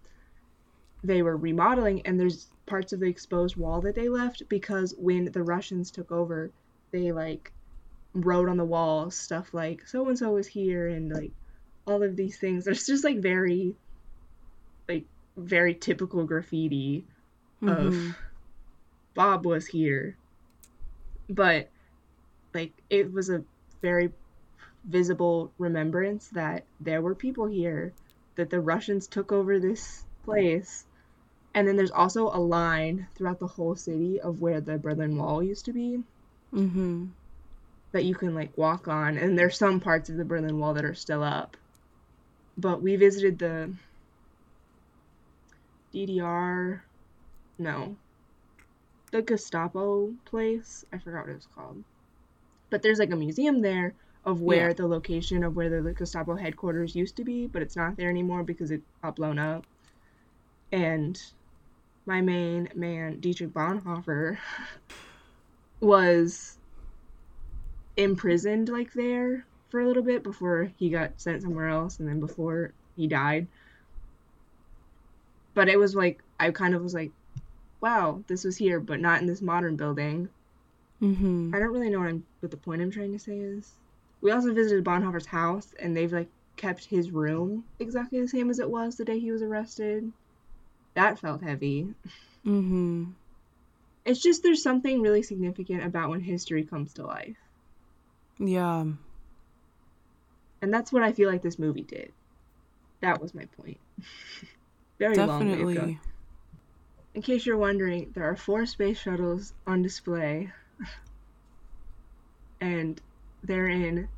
they were remodeling and there's parts of the exposed wall that they left because when the Russians took over, they like wrote on the wall stuff like so and so is here and like all of these things. It's just like very, like very typical graffiti of
Mhm.
Bob was here, but like it was a very visible remembrance that there were people here, that the Russians took over this place. And then there's also a line throughout the whole city of where the Berlin Wall used to be
Mhm.
that you can like walk on. And there's some parts of the Berlin Wall that are still up. But we visited the DDR, no, the Gestapo place. I forgot what it was called. But there's like a museum there of where
Yeah.
the location of where the Gestapo headquarters used to be, but it's not there anymore because it got blown up. And my main man, Dietrich Bonhoeffer, *laughs* was imprisoned like there for a little bit before he got sent somewhere else and then before he died. But it was like I kind of was like, wow, this was here, but not in this modern building.
Mhm.
I don't really know what I'm what the point I'm trying to say is. We also visited Bonhoeffer's house and they've like kept his room exactly the same as it was the day he was arrested. That felt heavy.
Mm-hmm.
It's just there's something really significant about when history comes to life.
Yeah.
And that's what I feel like this movie did. That was my point. *laughs* Very long way.
Definitely.
In case you're wondering, there are four space shuttles on display. and they're in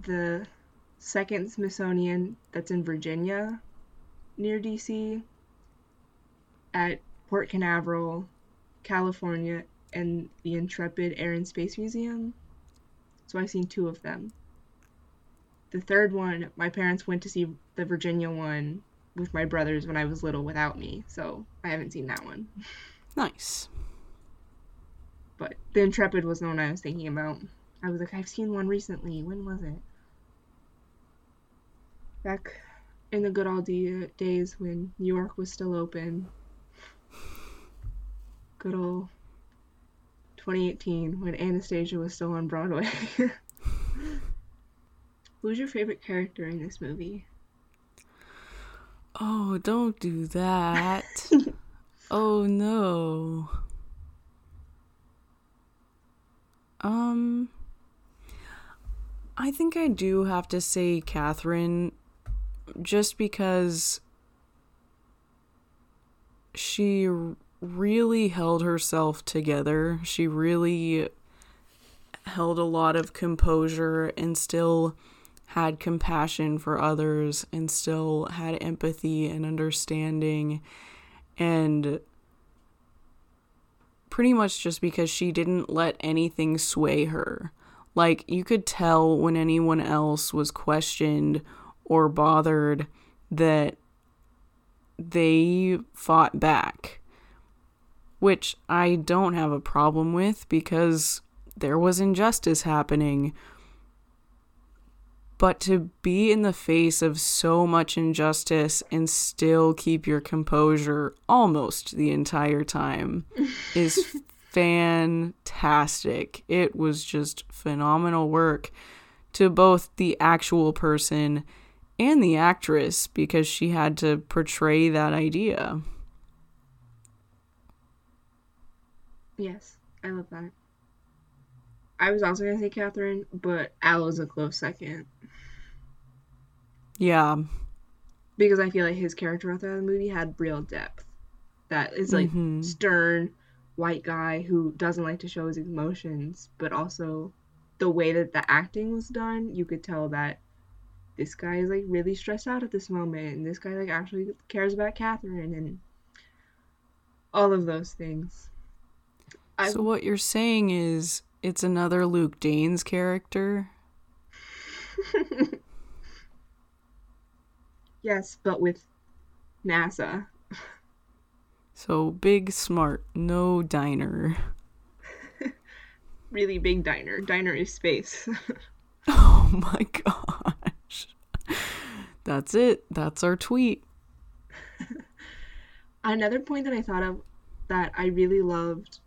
the second Smithsonian that's in Virginia near DC, at Port Canaveral, California, and the Intrepid Air and Space Museum. So I've seen two of them. The third one, my parents went to see the Virginia one with my brothers when I was little without me, so I haven't seen that one.
Nice.
But the Intrepid was the one I was thinking about. I was like, I've seen one recently. When was it? Back in the good old day- days when New York was still open. Good old 2018 when Anastasia was still on Broadway. *laughs* Who's your favorite character in this movie?
Oh, don't do that. *laughs* oh no. Um I think I do have to say Katherine just because she really held herself together. She really held a lot of composure and still had compassion for others and still had empathy and understanding and pretty much just because she didn't let anything sway her. Like you could tell when anyone else was questioned or bothered that they fought back, which I don't have a problem with because there was injustice happening. But to be in the face of so much injustice and still keep your composure almost the entire time *laughs* is fantastic. It was just phenomenal work to both the actual person and the actress because she had to portray that idea.
Yes, I love that. I was also gonna say Katherine, but Al was a close second
Yeah.
because I feel like his character throughout the movie had real depth. That is like
Mhm.
stern white guy who doesn't like to show his emotions, but also the way that the acting was done, you could tell that this guy is like really stressed out at this moment, and this guy like actually cares about Katherine and all of those things. I
So what you're saying is it's another Luke Danes character? *laughs*
yes, but with NASA.
So big, smart, no diner. *laughs*
Really big diner. Diner is space. *laughs*
Oh my gosh. That's it. That's our tweet.
Another point that I thought of that I really loved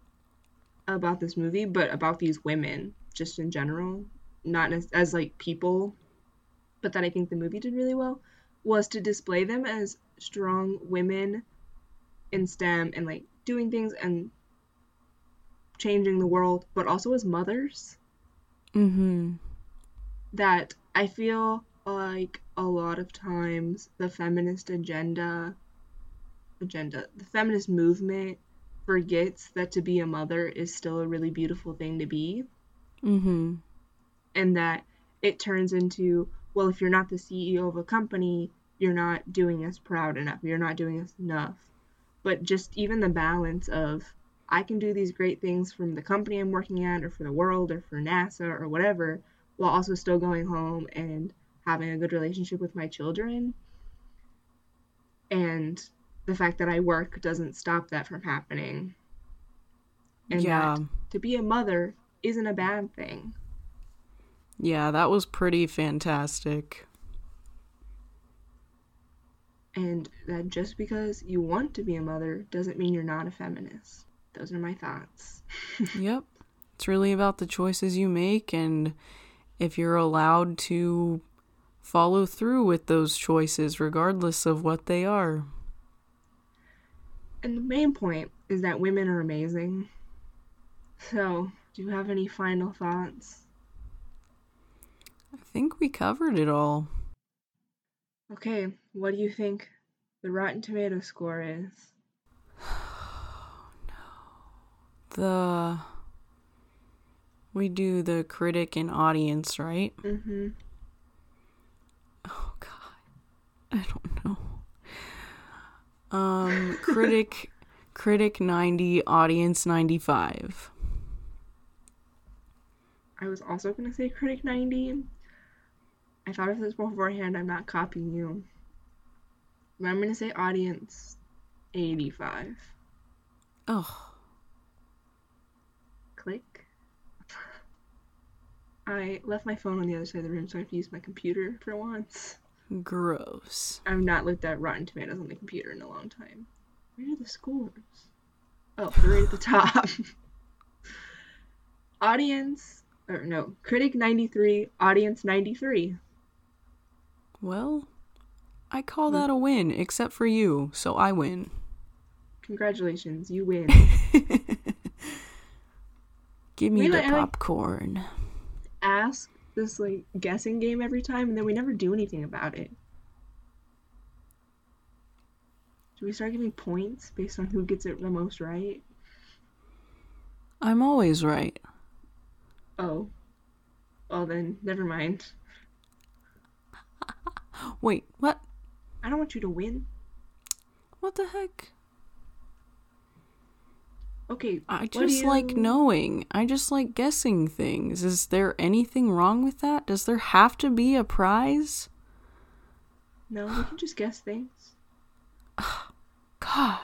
about this movie, but about these women just in general, not as, as like people, but that I think the movie did really well, was to display them as strong women in STEM and like doing things and changing the world, but also as mothers.
Mm-hmm.
That I feel like a lot of times the feminist agenda agenda the feminist movement forgets that to be a mother is still a really beautiful thing to be.
Mm-hmm.
and that it turns into well if you're not the ceo of a company you're not doing us proud enough. You're not doing us enough. But just even the balance of i can do these great things from the company i'm working at or for the world or for nasa or whatever while also still going home and having a good relationship with my children. And the fact that i work doesn't stop that from happening and
yeah.
that to be a mother isn't a bad thing
Yeah, that was pretty fantastic.
and that just because you want to be a mother doesn't mean you're not a feminist. Those are my thoughts. *laughs*
yep. It's really about the choices you make and if you're allowed to follow through with those choices regardless of what they are.
And the main point is that women are amazing. So, do you have any final thoughts?
I think we covered it all.
Okay, what do you think the Rotten Tomato score is? No. *sighs*
The we do the critic and audience, right?
Mm-hmm.
Oh god. *laughs* I don't know. Um critic *laughs* critic 90, audience 95.
I was also gonna say Critic 90. I thought of this beforehand, I'm not copying you. But I'm gonna say Audience 85.
Oh,
Click. *laughs* I left my phone on the other side of the room, so I have to use my computer for once.
Gross.
I've not looked at Rotten Tomatoes on the computer in a long time. Where are the scores? Oh, they're right at the top. *laughs* audience, or no, critic 93, audience 93.
Well, I call hmm. that a win, except for you, so I win.
Congratulations, you *laughs* win.
Give me
We
the
like- I like-
popcorn.
Ask this like guessing game every time, and then we never do anything about it. Should we start giving points based on who gets it the most right?
I'm always right.
Oh. Well then, never mind. *laughs*
Wait, what?
I don't want you to win.
What the heck?
Okay.
I just like knowing. I just like guessing things. Is there anything wrong with that? Does there have to be a prize?
No, we can just guess things. *sighs*
Gosh.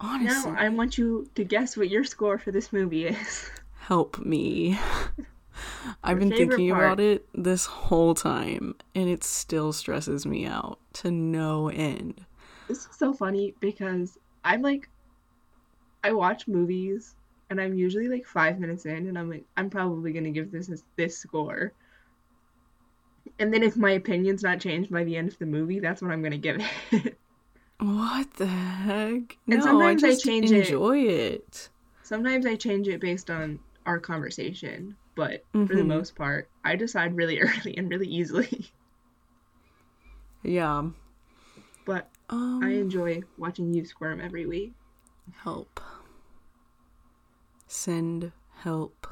Honestly.
Now I want you to guess what your score for this movie is. *laughs*
Help me. *laughs* I've been thinking
part.
about it this whole time, and it still stresses me out to no end.
This is so funny because I'm like, I watch movies and I'm usually like five minutes in, and I'm like, I'm probably gonna give this this, this score. And then if my opinion's not changed by the end of the movie, that's what I'm gonna give it. *laughs*
What the heck?
And
no,
sometimes I
I
change it.
enjoy it.
Sometimes I change it based on our conversation, but for the
Mhm.
most part, I decide really *laughs* early and really easily.
Yeah.
But
Um,
I enjoy watching you squirm every week.
help. Send help.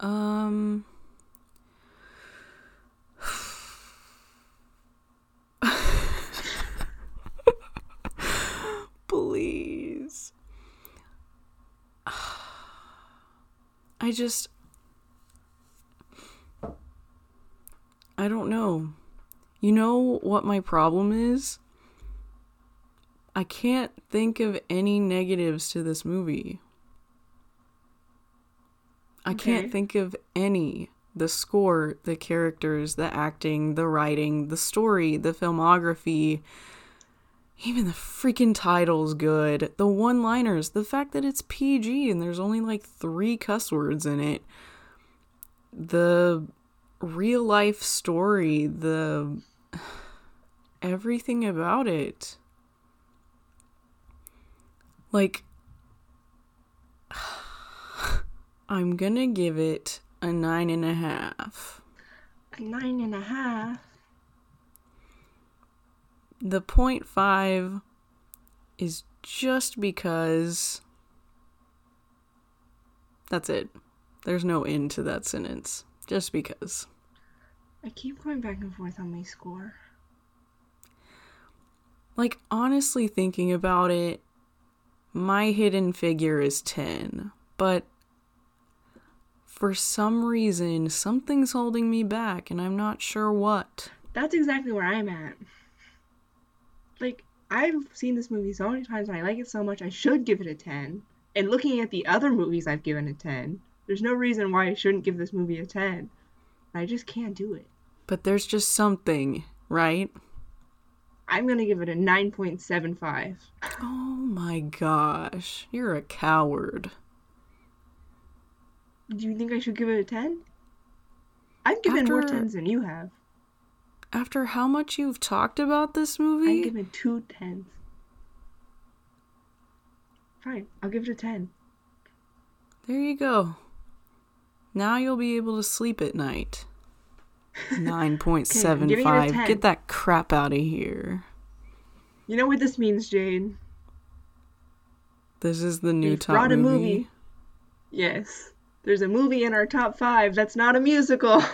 Um. *laughs* Please. *sighs* I just. I don't know. You know what my problem is? I can't think of any negatives to this movie. I
Okay.
can't think of any. The score, the characters, the acting, the writing, the story, the filmography, even the freaking title's good. The one liners, the fact that it's PG and there's only like three cuss words in it. The real life story, the everything about it. Like, I'm gonna give it a nine and a half.
A nine and a half.
The point five is just because. That's it. There's no end to that sentence. Just because.
I keep going back and forth on my score.
Like, honestly, thinking about it, my hidden figure is 10. But for some reason, something's holding me back, and I'm not sure what.
That's exactly where I'm at. Like, I've seen this movie so many times and I like it so much, I should give it a 10. And looking at the other movies I've given a 10, there's no reason why I shouldn't give this movie a 10. I just can't do it.
But there's just something, right?
I'm gonna give it a 9.75.
Oh my gosh, you're a coward.
Do you think I should give it a 10? I've given more 10s than you have.
After how much you've talked about this movie?
I've
movie,
given two 10s. Fine, I'll give it a 10.
there you go. Now you'll be able to sleep at night. *laughs* 9.75.
10.
Get that crap out of here.
You know what this means, Jane?
This is the new top
brought a
movie.
movie. Yes. There's a movie in our top five that's not a musical. *laughs*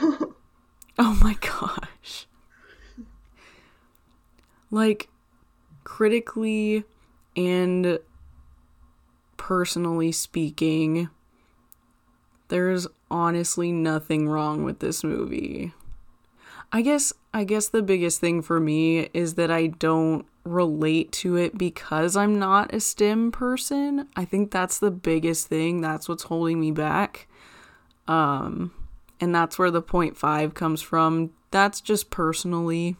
Oh my gosh. Like, critically and personally speaking, there's honestly nothing wrong with this movie. I guess I guess the biggest thing for me is that I don't relate to it because I'm not a STEM person. I think that's the biggest thing. That's what's holding me back. Um and that's where the point 0.5 comes from. That's just personally.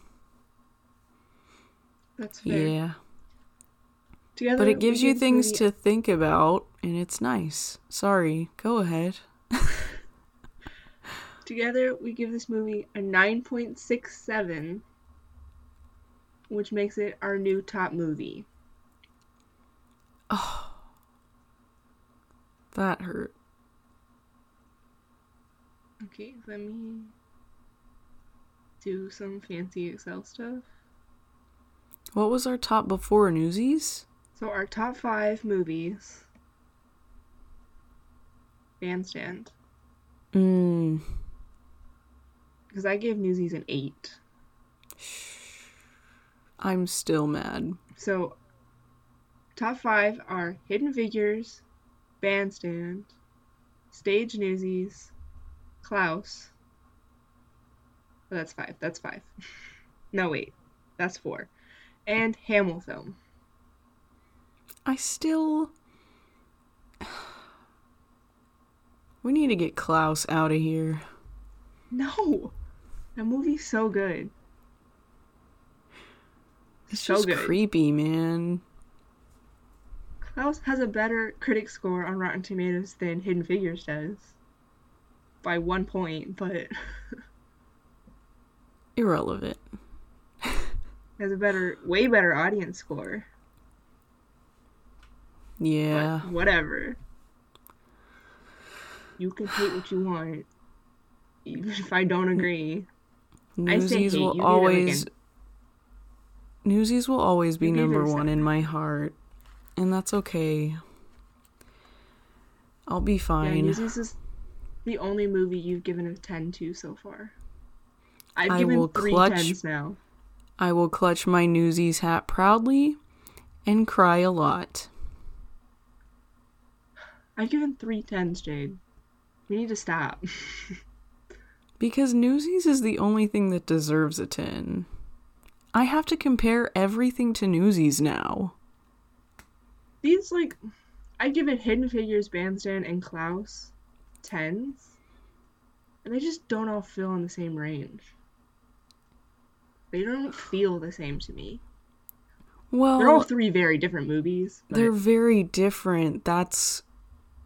that's fair.
Yeah.
Together,
But it gives you things to think about and it's nice. Sorry. Go ahead. *laughs*
Together, we give this movie a 9.67, which makes it our new top movie. Oh.
That hurt.
Okay, let me do some fancy Excel stuff.
What was our top before Newsies?
So, our top five movies Bandstand.
Mm.
Because I gave Newsies an 8.
I'm still mad.
So, top five are Hidden Figures, Bandstand, Stage Newsies, Klaus. Oh, that's five. That's five. *laughs* no, wait. That's four. And Hamilton film.
I still. *sighs* We need to get Klaus out of here.
No! That movie's so good.
It's
so
just
good.
creepy, man.
Klaus has a better critic score on Rotten Tomatoes than Hidden Figures does. By one point, but *laughs*
Irrelevant.
has a better, way better audience score.
Yeah.
But whatever. You can hate what you want. Even if I don't agree. I say hate, you
will
like,
always. Newsies will always be
You gave it a
number one in my heart. And that's okay. I'll be
Yeah,
fine.
Newsies is the only movie you've given a 10 to so far. I've
I
given
will
three
clutch-
tens now.
I will clutch my Newsies hat proudly and cry a lot.
I've given three tens, Jade. We need to stop. *laughs*
Because Newsies is the only thing that deserves a 10. I have to compare everything to Newsies now.
These, like, I give it Hidden Figures, Bandstand, and Klaus tens. And they just don't all feel in the same range. They don't feel the same to me.
Well,
They're all three very different movies. but-
they're very different. That's.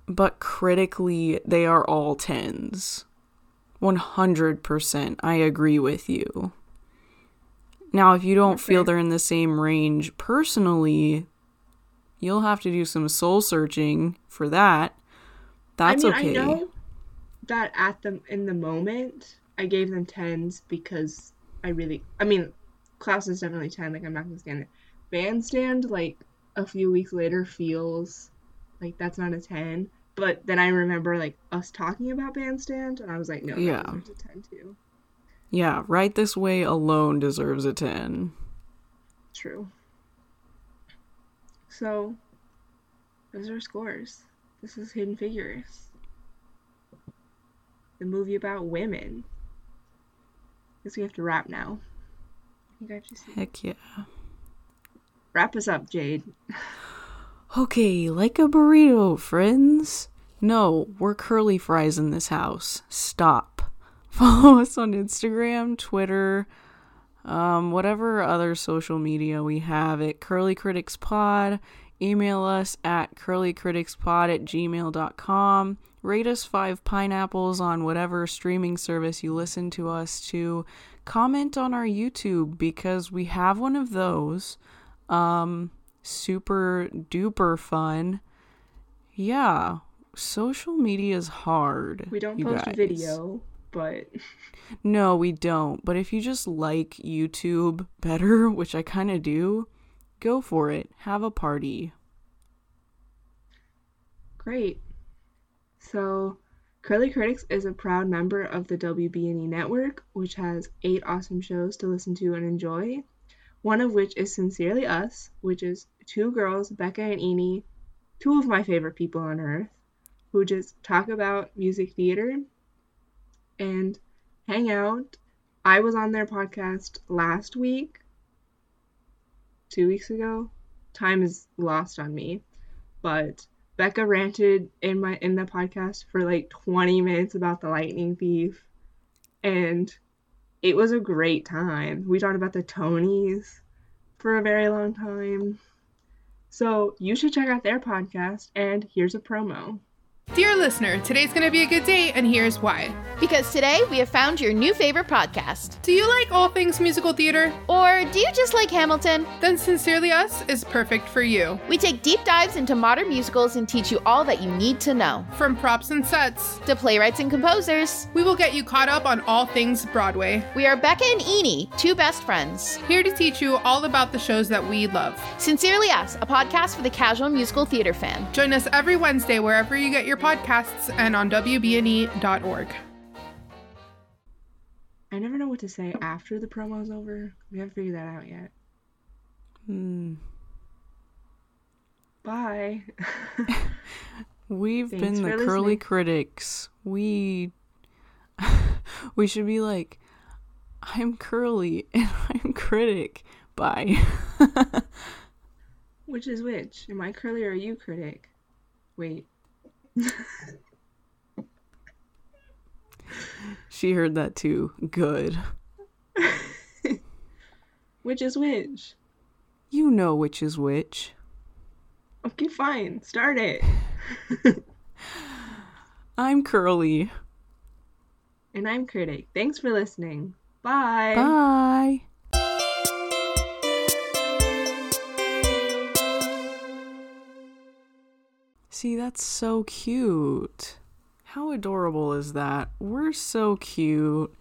But critically, they are all 10s. 100%. I agree with you. Now, if you don't feel they're in the same range personally, you'll have to do some soul searching for that. That's
I mean,
okay.
I know that at the in the moment I gave them tens because I really, I mean, Klaus is definitely ten. Like I'm not gonna stand it. Bandstand, like a few weeks later, feels like that's not a ten. But then I remember like us talking about Bandstand, and I was like, no,
Yeah.
a ten too.
Yeah, Right This Way alone deserves a 10.
True. So, those are scores. This is Hidden Figures. The movie about women. Guess we have to wrap now. I think I have to see.
Heck yeah.
Wrap us up, Jade.
Okay, like a burrito, friends. No, we're curly fries in this house. Stop. Follow us on Instagram, Twitter, um, whatever other social media we have at Curly Critics Pod. Email us at curlycriticspod at gmail.com. Rate us five pineapples on whatever streaming service you listen to us to. Comment on our YouTube because we have one of those. Um, super duper fun. Yeah, social media is hard.
We don't post
guys.
video, but
No, we don't. But if you just like YouTube better, *laughs* which I kind of do, go for it. Have a party.
great. So, Curly Critics is a proud member of the WB&E network, which has eight awesome shows to listen to and enjoy. One of which is Sincerely Us, which is two girls, Becca and Eni, two of my favorite people on earth, who just talk about music theater and hang out. I was on their podcast last week, two weeks ago. Time is lost on me, but Becca ranted in my in the podcast for like 20 minutes about the lightning thief, and it was a great time. We talked about the Tonys for a very long time. So you should check out their podcast, and here's a promo.
Dear listener, today's going to be a good day, and here's why.
Because today we have found your new favorite podcast.
Do you like all things musical theater?
Or do you just like Hamilton?
Then Sincerely Us is perfect for you.
We take deep dives into modern musicals and teach you all that you need to know.
From props and sets,
To playwrights and composers,
we will get you caught up on all things Broadway.
we are Becca and Eni, two best friends.
Here to teach you all about the shows that we love.
Sincerely Us, a podcast for the casual musical theater fan.
Join us every Wednesday wherever you get your podcasts and on WBNE.org.
I never know what to say after the promo's over. We haven't figured that out yet.
Hmm.
Bye. *laughs*
We've
Thanks
been the curly
listening.
critics. We *laughs* we should be like I'm curly and *laughs* I'm critic. Bye.
which is which? Am I curly or are you critic? Wait. *laughs*
she heard that too. Good. *laughs*
Which is which?
You know which is which.
Okay, fine. Start it. *laughs*
I'm curly.
And I'm critic. Thanks for listening. Bye.
Bye. See, that's so cute. How adorable is that? We're so cute.